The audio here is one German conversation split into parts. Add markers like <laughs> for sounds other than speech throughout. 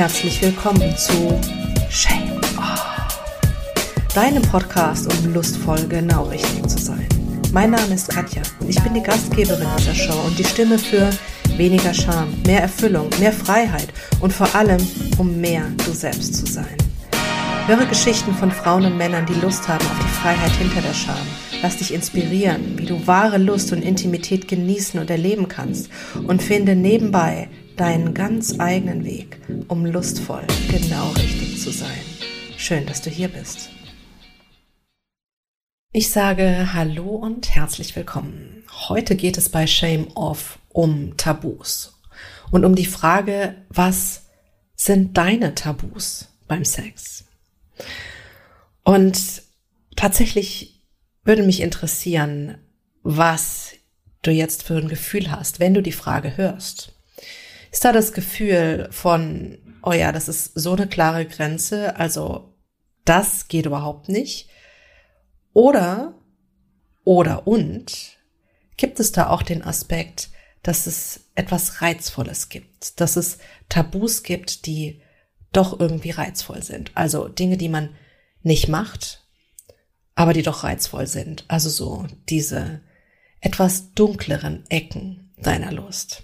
herzlich willkommen zu Shame Off, deinem Podcast, um lustvoll genau richtig zu sein. Mein Name ist Katja und ich bin die Gastgeberin dieser Show und die Stimme für weniger Scham, mehr Erfüllung, mehr Freiheit und vor allem, um mehr du selbst zu sein. Höre Geschichten von Frauen und Männern, die Lust haben auf die Freiheit hinter der Scham. Lass dich inspirieren, wie du wahre Lust und Intimität genießen und erleben kannst und finde nebenbei deinen ganz eigenen Weg, um lustvoll genau richtig zu sein. Schön, dass du hier bist. Ich sage Hallo und herzlich willkommen. Heute geht es bei Shame Off um Tabus und um die Frage, was sind deine Tabus beim Sex? Und tatsächlich würde mich interessieren, was du jetzt für ein Gefühl hast, wenn du die Frage hörst. Ist da das Gefühl von, oh ja, das ist so eine klare Grenze, also das geht überhaupt nicht? Oder, oder und, gibt es da auch den Aspekt, dass es etwas Reizvolles gibt, dass es Tabus gibt, die doch irgendwie reizvoll sind. Also Dinge, die man nicht macht, aber die doch reizvoll sind. Also so diese etwas dunkleren Ecken deiner Lust.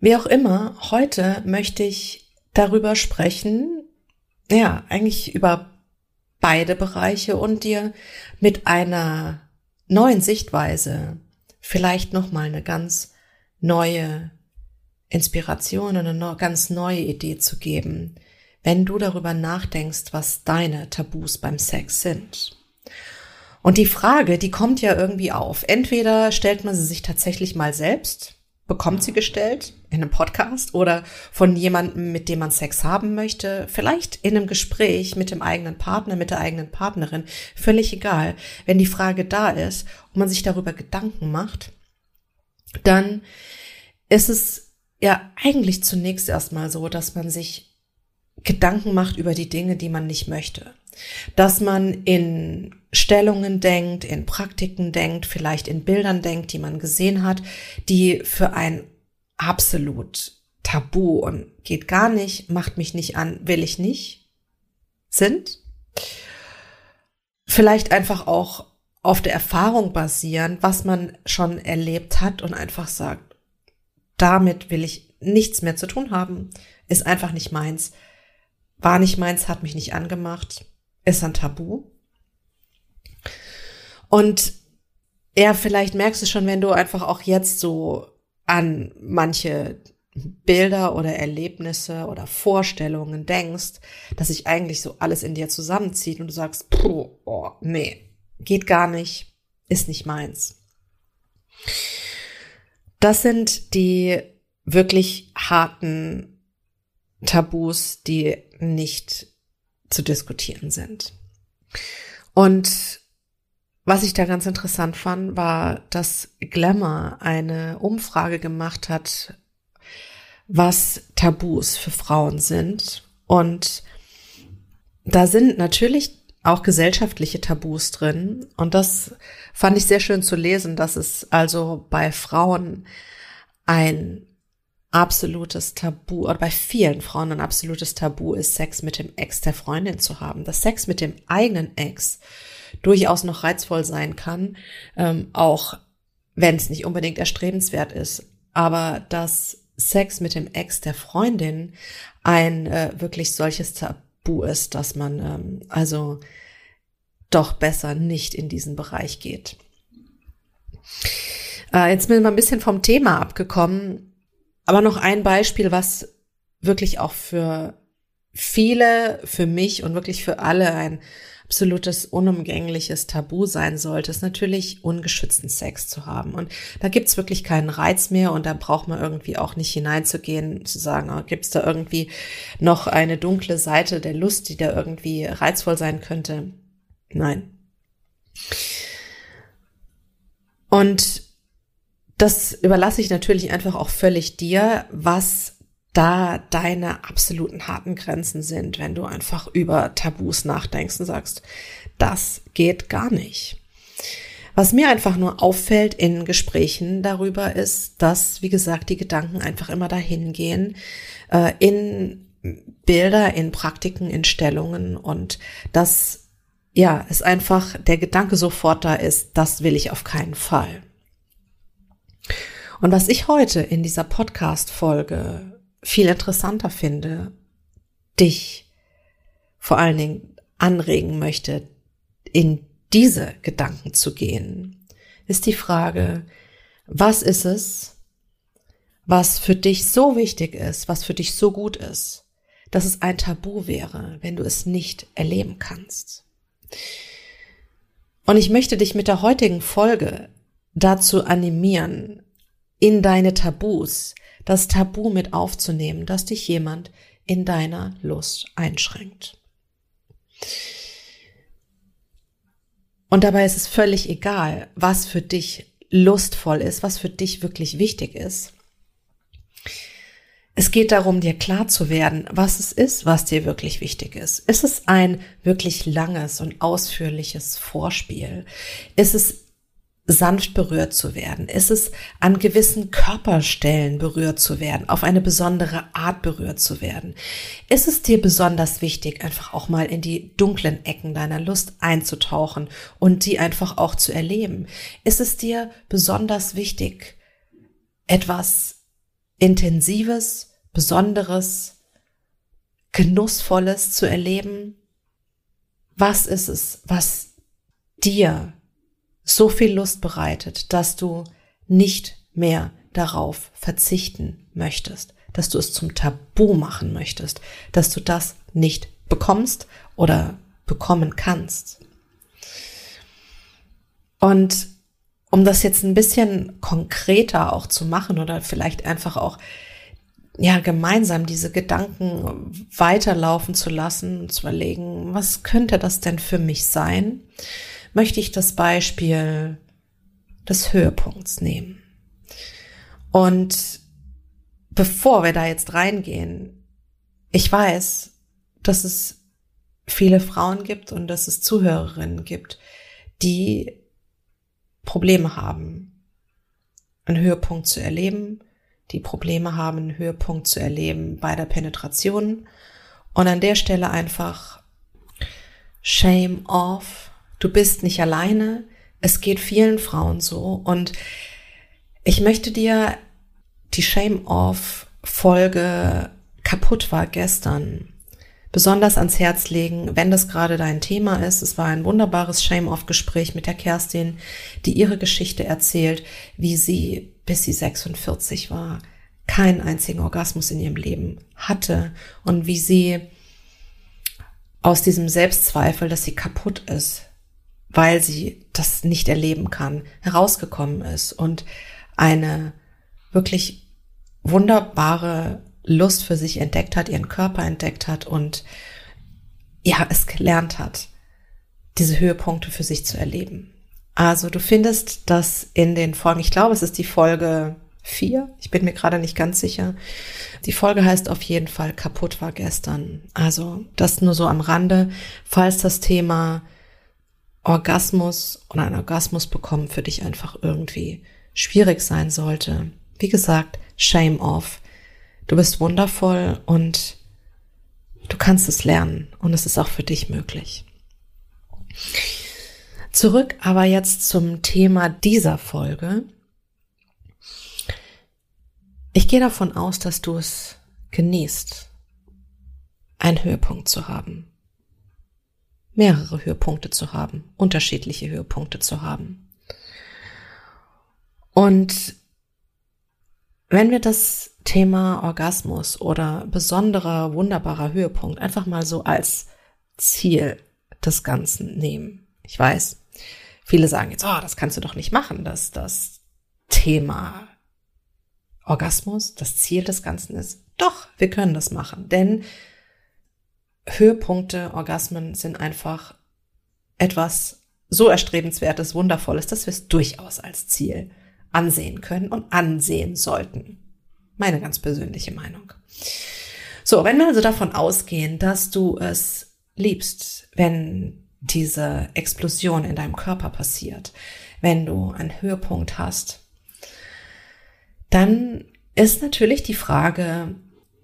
Wie auch immer, heute möchte ich darüber sprechen, ja, eigentlich über beide Bereiche und dir mit einer neuen Sichtweise vielleicht nochmal eine ganz neue Inspiration und eine ganz neue Idee zu geben, wenn du darüber nachdenkst, was deine Tabus beim Sex sind. Und die Frage, die kommt ja irgendwie auf. Entweder stellt man sie sich tatsächlich mal selbst, bekommt sie gestellt in einem Podcast oder von jemandem, mit dem man Sex haben möchte, vielleicht in einem Gespräch mit dem eigenen Partner, mit der eigenen Partnerin, völlig egal. Wenn die Frage da ist und man sich darüber Gedanken macht, dann ist es ja eigentlich zunächst erstmal so, dass man sich Gedanken macht über die Dinge, die man nicht möchte. Dass man in Stellungen denkt, in Praktiken denkt, vielleicht in Bildern denkt, die man gesehen hat, die für ein absolut tabu und geht gar nicht, macht mich nicht an, will ich nicht sind. Vielleicht einfach auch auf der Erfahrung basieren, was man schon erlebt hat und einfach sagt, damit will ich nichts mehr zu tun haben, ist einfach nicht meins, war nicht meins, hat mich nicht angemacht, ist ein Tabu. Und ja, vielleicht merkst du schon, wenn du einfach auch jetzt so an manche Bilder oder Erlebnisse oder Vorstellungen denkst, dass sich eigentlich so alles in dir zusammenzieht und du sagst, puh, oh, nee, geht gar nicht, ist nicht meins. Das sind die wirklich harten Tabus, die nicht zu diskutieren sind. Und was ich da ganz interessant fand, war, dass Glamour eine Umfrage gemacht hat, was Tabus für Frauen sind. Und da sind natürlich auch gesellschaftliche Tabus drin. Und das fand ich sehr schön zu lesen, dass es also bei Frauen ein absolutes Tabu, oder bei vielen Frauen ein absolutes Tabu ist, Sex mit dem Ex der Freundin zu haben. Dass Sex mit dem eigenen Ex durchaus noch reizvoll sein kann, ähm, auch wenn es nicht unbedingt erstrebenswert ist. Aber dass Sex mit dem Ex der Freundin ein äh, wirklich solches Tabu ist, dass man ähm, also doch besser nicht in diesen Bereich geht. Äh, jetzt ich mal ein bisschen vom Thema abgekommen, aber noch ein Beispiel, was wirklich auch für viele, für mich und wirklich für alle ein absolutes unumgängliches Tabu sein sollte, ist natürlich ungeschützten Sex zu haben. Und da gibt's wirklich keinen Reiz mehr und da braucht man irgendwie auch nicht hineinzugehen, zu sagen, oh, gibt's da irgendwie noch eine dunkle Seite der Lust, die da irgendwie reizvoll sein könnte. Nein. Und das überlasse ich natürlich einfach auch völlig dir, was da deine absoluten harten Grenzen sind, wenn du einfach über Tabus nachdenkst und sagst, das geht gar nicht. Was mir einfach nur auffällt in Gesprächen darüber ist, dass, wie gesagt, die Gedanken einfach immer dahin gehen, äh, in Bilder, in Praktiken, in Stellungen und dass, ja, es einfach der Gedanke sofort da ist, das will ich auf keinen Fall. Und was ich heute in dieser Podcast-Folge viel interessanter finde, dich vor allen Dingen anregen möchte, in diese Gedanken zu gehen, ist die Frage, was ist es, was für dich so wichtig ist, was für dich so gut ist, dass es ein Tabu wäre, wenn du es nicht erleben kannst. Und ich möchte dich mit der heutigen Folge dazu animieren, in deine Tabus, das Tabu mit aufzunehmen, dass dich jemand in deiner Lust einschränkt. Und dabei ist es völlig egal, was für dich lustvoll ist, was für dich wirklich wichtig ist. Es geht darum, dir klar zu werden, was es ist, was dir wirklich wichtig ist. Ist es ein wirklich langes und ausführliches Vorspiel? Ist es sanft berührt zu werden? Ist es an gewissen Körperstellen berührt zu werden, auf eine besondere Art berührt zu werden? Ist es dir besonders wichtig, einfach auch mal in die dunklen Ecken deiner Lust einzutauchen und die einfach auch zu erleben? Ist es dir besonders wichtig, etwas Intensives, Besonderes, Genussvolles zu erleben? Was ist es, was dir so viel Lust bereitet, dass du nicht mehr darauf verzichten möchtest, dass du es zum Tabu machen möchtest, dass du das nicht bekommst oder bekommen kannst. Und um das jetzt ein bisschen konkreter auch zu machen oder vielleicht einfach auch ja gemeinsam diese Gedanken weiterlaufen zu lassen und zu überlegen, was könnte das denn für mich sein? Möchte ich das Beispiel des Höhepunkts nehmen. Und bevor wir da jetzt reingehen, ich weiß, dass es viele Frauen gibt und dass es Zuhörerinnen gibt, die Probleme haben, einen Höhepunkt zu erleben, die Probleme haben, einen Höhepunkt zu erleben bei der Penetration. Und an der Stelle einfach Shame off, Du bist nicht alleine. Es geht vielen Frauen so. Und ich möchte dir die Shame-Off-Folge kaputt war gestern besonders ans Herz legen, wenn das gerade dein Thema ist. Es war ein wunderbares Shame-Off-Gespräch mit der Kerstin, die ihre Geschichte erzählt, wie sie, bis sie 46 war, keinen einzigen Orgasmus in ihrem Leben hatte und wie sie aus diesem Selbstzweifel, dass sie kaputt ist, weil sie das nicht erleben kann, herausgekommen ist und eine wirklich wunderbare Lust für sich entdeckt hat, ihren Körper entdeckt hat und ja, es gelernt hat, diese Höhepunkte für sich zu erleben. Also du findest das in den Folgen, ich glaube, es ist die Folge vier, ich bin mir gerade nicht ganz sicher. Die Folge heißt auf jeden Fall kaputt war gestern. Also das nur so am Rande, falls das Thema Orgasmus oder ein Orgasmus bekommen für dich einfach irgendwie schwierig sein sollte. Wie gesagt, shame off. Du bist wundervoll und du kannst es lernen und es ist auch für dich möglich. Zurück aber jetzt zum Thema dieser Folge. Ich gehe davon aus, dass du es genießt, einen Höhepunkt zu haben mehrere Höhepunkte zu haben, unterschiedliche Höhepunkte zu haben. Und wenn wir das Thema Orgasmus oder besonderer, wunderbarer Höhepunkt einfach mal so als Ziel des Ganzen nehmen. Ich weiß, viele sagen jetzt, oh, das kannst du doch nicht machen, dass das Thema Orgasmus das Ziel des Ganzen ist. Doch, wir können das machen, denn Höhepunkte, Orgasmen sind einfach etwas so erstrebenswertes, wundervolles, dass wir es durchaus als Ziel ansehen können und ansehen sollten. Meine ganz persönliche Meinung. So, wenn wir also davon ausgehen, dass du es liebst, wenn diese Explosion in deinem Körper passiert, wenn du einen Höhepunkt hast, dann ist natürlich die Frage,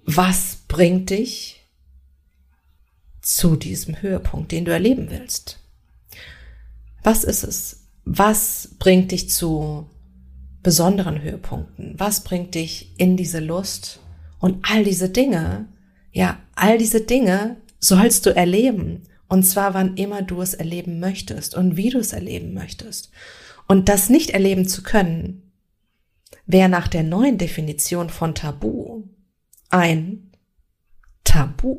was bringt dich zu diesem Höhepunkt, den du erleben willst? Was ist es? Was bringt dich zu besonderen Höhepunkten? Was bringt dich in diese Lust? Und all diese Dinge, ja, all diese Dinge sollst du erleben. Und zwar wann immer du es erleben möchtest und wie du es erleben möchtest. Und das nicht erleben zu können, wäre nach der neuen Definition von Tabu ein Tabu.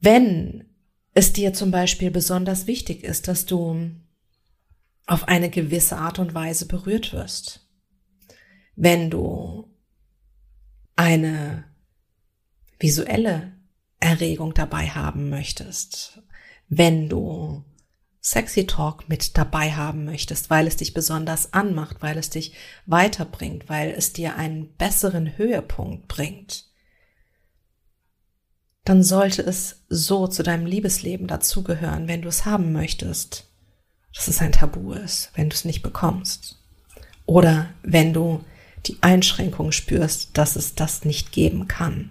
Wenn es dir zum Beispiel besonders wichtig ist, dass du auf eine gewisse Art und Weise berührt wirst, wenn du eine visuelle Erregung dabei haben möchtest, wenn du Sexy Talk mit dabei haben möchtest, weil es dich besonders anmacht, weil es dich weiterbringt, weil es dir einen besseren Höhepunkt bringt, dann sollte es so zu deinem Liebesleben dazugehören, wenn du es haben möchtest, dass es ein Tabu ist, wenn du es nicht bekommst. Oder wenn du die Einschränkung spürst, dass es das nicht geben kann.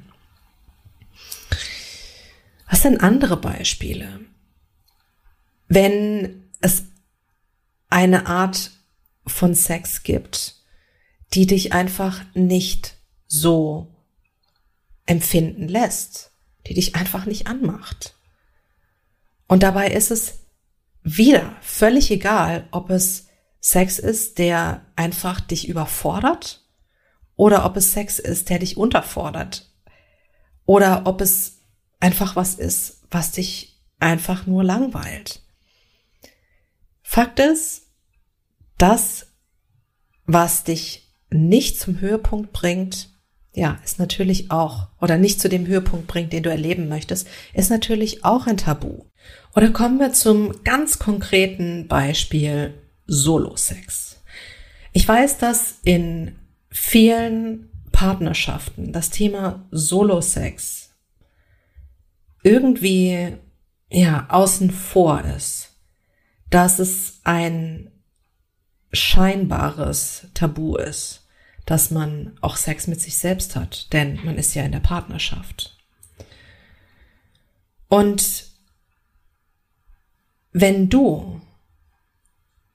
Was sind andere Beispiele? Wenn es eine Art von Sex gibt, die dich einfach nicht so empfinden lässt, die dich einfach nicht anmacht. Und dabei ist es wieder völlig egal, ob es Sex ist, der einfach dich überfordert oder ob es Sex ist, der dich unterfordert oder ob es einfach was ist, was dich einfach nur langweilt. Fakt ist, das, was dich nicht zum Höhepunkt bringt, ja, ist natürlich auch, oder nicht zu dem Höhepunkt bringt, den du erleben möchtest, ist natürlich auch ein Tabu. Oder kommen wir zum ganz konkreten Beispiel Solo-Sex. Ich weiß, dass in vielen Partnerschaften das Thema Solo-Sex irgendwie ja außen vor ist, dass es ein scheinbares Tabu ist, dass man auch Sex mit sich selbst hat, denn man ist ja in der Partnerschaft. Und wenn du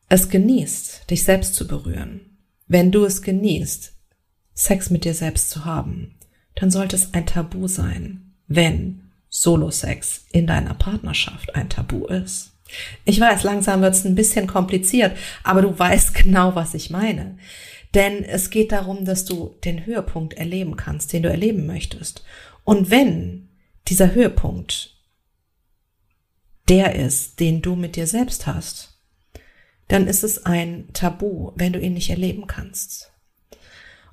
es genießt, dich selbst zu berühren, wenn du es genießt, Sex mit dir selbst zu haben, dann sollte es ein Tabu sein, wenn Solo-Sex in deiner Partnerschaft ein Tabu ist. Ich weiß, langsam wird es ein bisschen kompliziert, aber du weißt <laughs> genau, was ich meine. Denn es geht darum, dass du den Höhepunkt erleben kannst, den du erleben möchtest. Und wenn dieser Höhepunkt der ist, den du mit dir selbst hast, dann ist es ein Tabu, wenn du ihn nicht erleben kannst.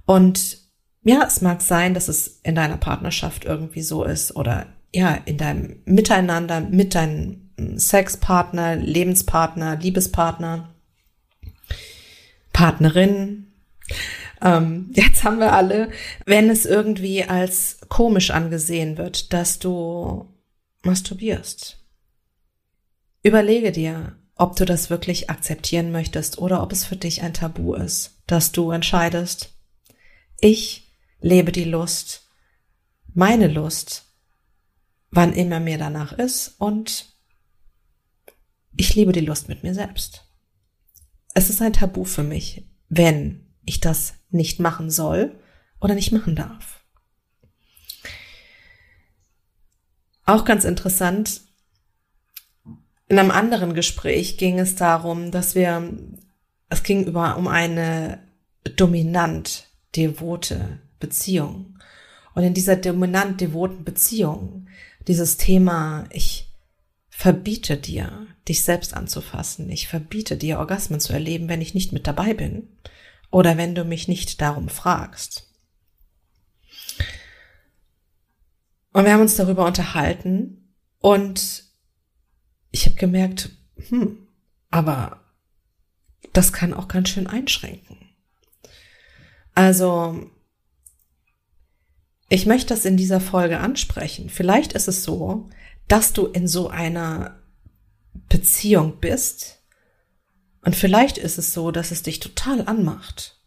Und ja, es mag sein, dass es in deiner Partnerschaft irgendwie so ist oder ja, in deinem Miteinander mit deinem Sexpartner, Lebenspartner, Liebespartner, Partnerin. Ähm, jetzt haben wir alle, wenn es irgendwie als komisch angesehen wird, dass du masturbierst. Überlege dir, ob du das wirklich akzeptieren möchtest oder ob es für dich ein Tabu ist, dass du entscheidest, ich lebe die Lust, meine Lust, wann immer mir danach ist und ich liebe die Lust mit mir selbst. Es ist ein Tabu für mich, wenn ich das nicht machen soll oder nicht machen darf. Auch ganz interessant, in einem anderen Gespräch ging es darum, dass wir, es ging über um eine dominant devote Beziehung. Und in dieser dominant devoten Beziehung dieses Thema, ich verbiete dir, dich selbst anzufassen. Ich verbiete dir, Orgasmen zu erleben, wenn ich nicht mit dabei bin oder wenn du mich nicht darum fragst. Und wir haben uns darüber unterhalten und ich habe gemerkt, hm, aber das kann auch ganz schön einschränken. Also ich möchte das in dieser Folge ansprechen. Vielleicht ist es so, dass du in so einer Beziehung bist Und vielleicht ist es so, dass es dich total anmacht,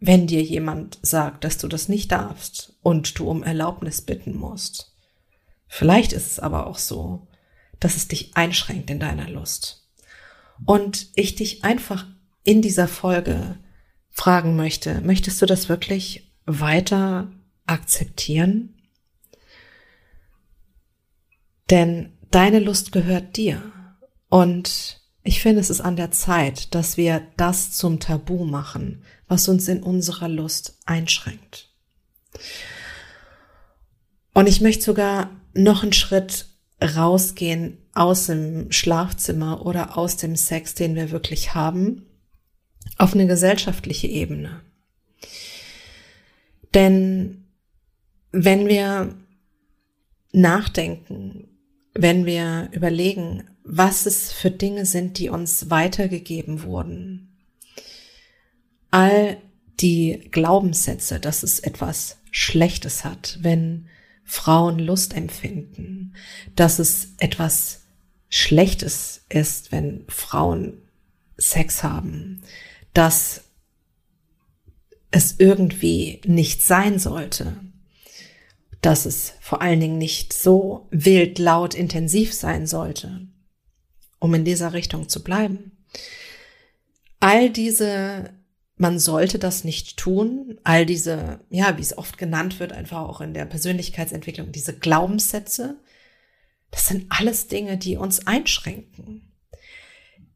wenn dir jemand sagt, dass du das nicht darfst und du um Erlaubnis bitten musst. Vielleicht ist es aber auch so, dass es dich einschränkt in deiner Lust. Und ich dich einfach in dieser Folge fragen möchte, möchtest du das wirklich weiter akzeptieren? Denn deine Lust gehört dir. Und ich finde, es ist an der Zeit, dass wir das zum Tabu machen, was uns in unserer Lust einschränkt. Und ich möchte sogar noch einen Schritt rausgehen aus dem Schlafzimmer oder aus dem Sex, den wir wirklich haben, auf eine gesellschaftliche Ebene. Denn wenn wir nachdenken, wenn wir überlegen, was es für Dinge sind, die uns weitergegeben wurden, all die Glaubenssätze, dass es etwas Schlechtes hat, wenn Frauen Lust empfinden, dass es etwas Schlechtes ist, wenn Frauen Sex haben, dass es irgendwie nicht sein sollte, dass es vor allen Dingen nicht so wild, laut, intensiv sein sollte, um in dieser Richtung zu bleiben. All diese man sollte das nicht tun. All diese, ja, wie es oft genannt wird, einfach auch in der Persönlichkeitsentwicklung, diese Glaubenssätze, das sind alles Dinge, die uns einschränken.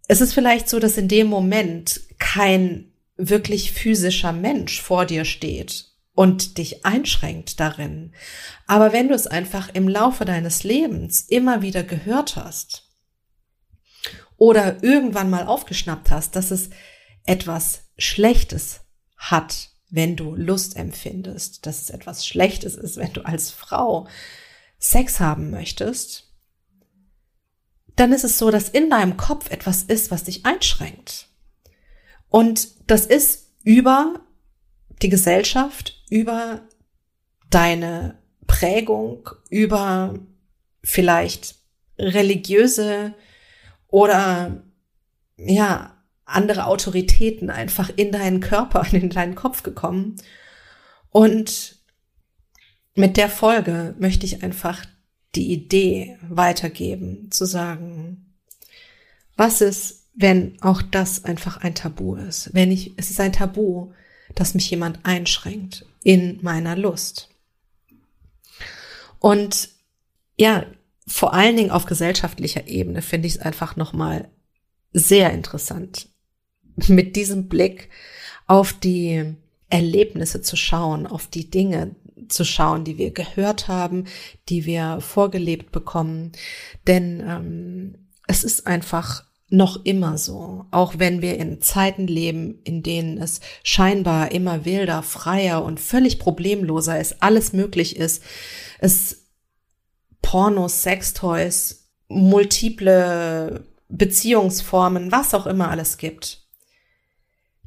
Es ist vielleicht so, dass in dem Moment kein wirklich physischer Mensch vor dir steht und dich einschränkt darin. Aber wenn du es einfach im Laufe deines Lebens immer wieder gehört hast oder irgendwann mal aufgeschnappt hast, dass es etwas Schlechtes hat, wenn du Lust empfindest, dass es etwas Schlechtes ist, wenn du als Frau Sex haben möchtest, dann ist es so, dass in deinem Kopf etwas ist, was dich einschränkt. Und das ist über die Gesellschaft, über deine Prägung, über vielleicht religiöse oder ja, andere Autoritäten einfach in deinen Körper, <laughs> in deinen Kopf gekommen. Und mit der Folge möchte ich einfach die Idee weitergeben, zu sagen, was ist, wenn auch das einfach ein Tabu ist? Wenn ich, es ist ein Tabu, dass mich jemand einschränkt in meiner Lust. Und ja, vor allen Dingen auf gesellschaftlicher Ebene finde ich es einfach nochmal sehr interessant, mit diesem Blick auf die Erlebnisse zu schauen, auf die Dinge zu schauen, die wir gehört haben, die wir vorgelebt bekommen. Denn ähm, es ist einfach noch immer so, auch wenn wir in Zeiten leben, in denen es scheinbar immer wilder, freier und völlig problemloser ist, alles möglich ist, es Pornos, Sextoys, multiple Beziehungsformen, was auch immer alles gibt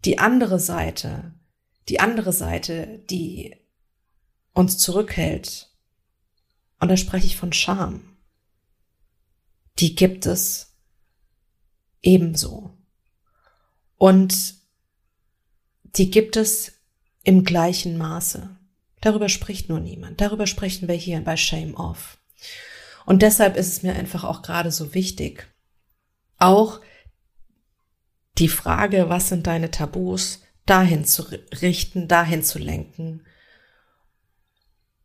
die andere Seite, die andere Seite, die uns zurückhält, und da spreche ich von Scham, die gibt es ebenso. Und die gibt es im gleichen Maße. Darüber spricht nur niemand. Darüber sprechen wir hier bei Shame Off. Und deshalb ist es mir einfach auch gerade so wichtig, auch die Frage, was sind deine Tabus, dahin zu richten, dahin zu lenken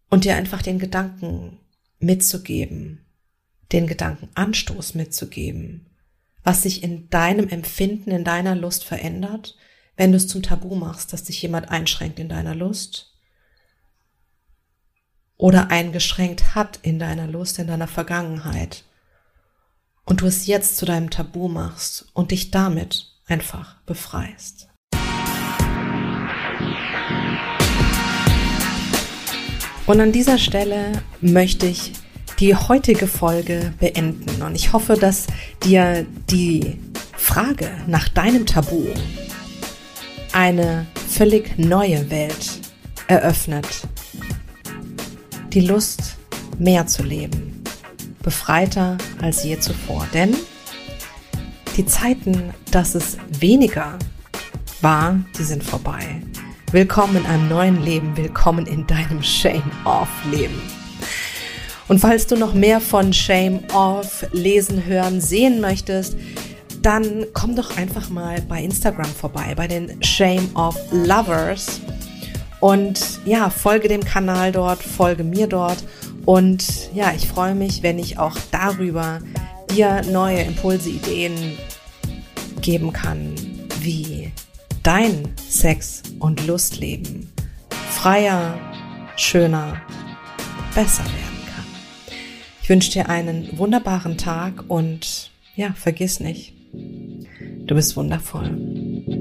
und dir einfach den Gedanken mitzugeben, den Gedanken Anstoß mitzugeben, was sich in deinem Empfinden, in deiner Lust verändert, wenn du es zum Tabu machst, dass dich jemand einschränkt in deiner Lust oder eingeschränkt hat in deiner Lust, in deiner Vergangenheit und du es jetzt zu deinem Tabu machst und dich damit einfach befreist. Und an dieser Stelle möchte ich die heutige Folge beenden. Und ich hoffe, dass dir die Frage nach deinem Tabu eine völlig neue Welt eröffnet. Die Lust, mehr zu leben. Befreiter als je zuvor. Denn die Zeiten, dass es weniger war, die sind vorbei. Willkommen in einem neuen Leben, willkommen in deinem Shame-Off-Leben. Und falls du noch mehr von Shame Off lesen, hören, sehen möchtest, dann komm doch einfach mal bei Instagram vorbei, bei den Shame Off Lovers. Und ja, folge dem Kanal dort, folge mir dort. Und ja, ich freue mich, wenn ich auch darüber dir neue Impulse, Ideen geben kann, wie dein Sex- und Lustleben freier, schöner, besser werden kann. Ich wünsche dir einen wunderbaren Tag und ja, vergiss nicht, du bist wundervoll.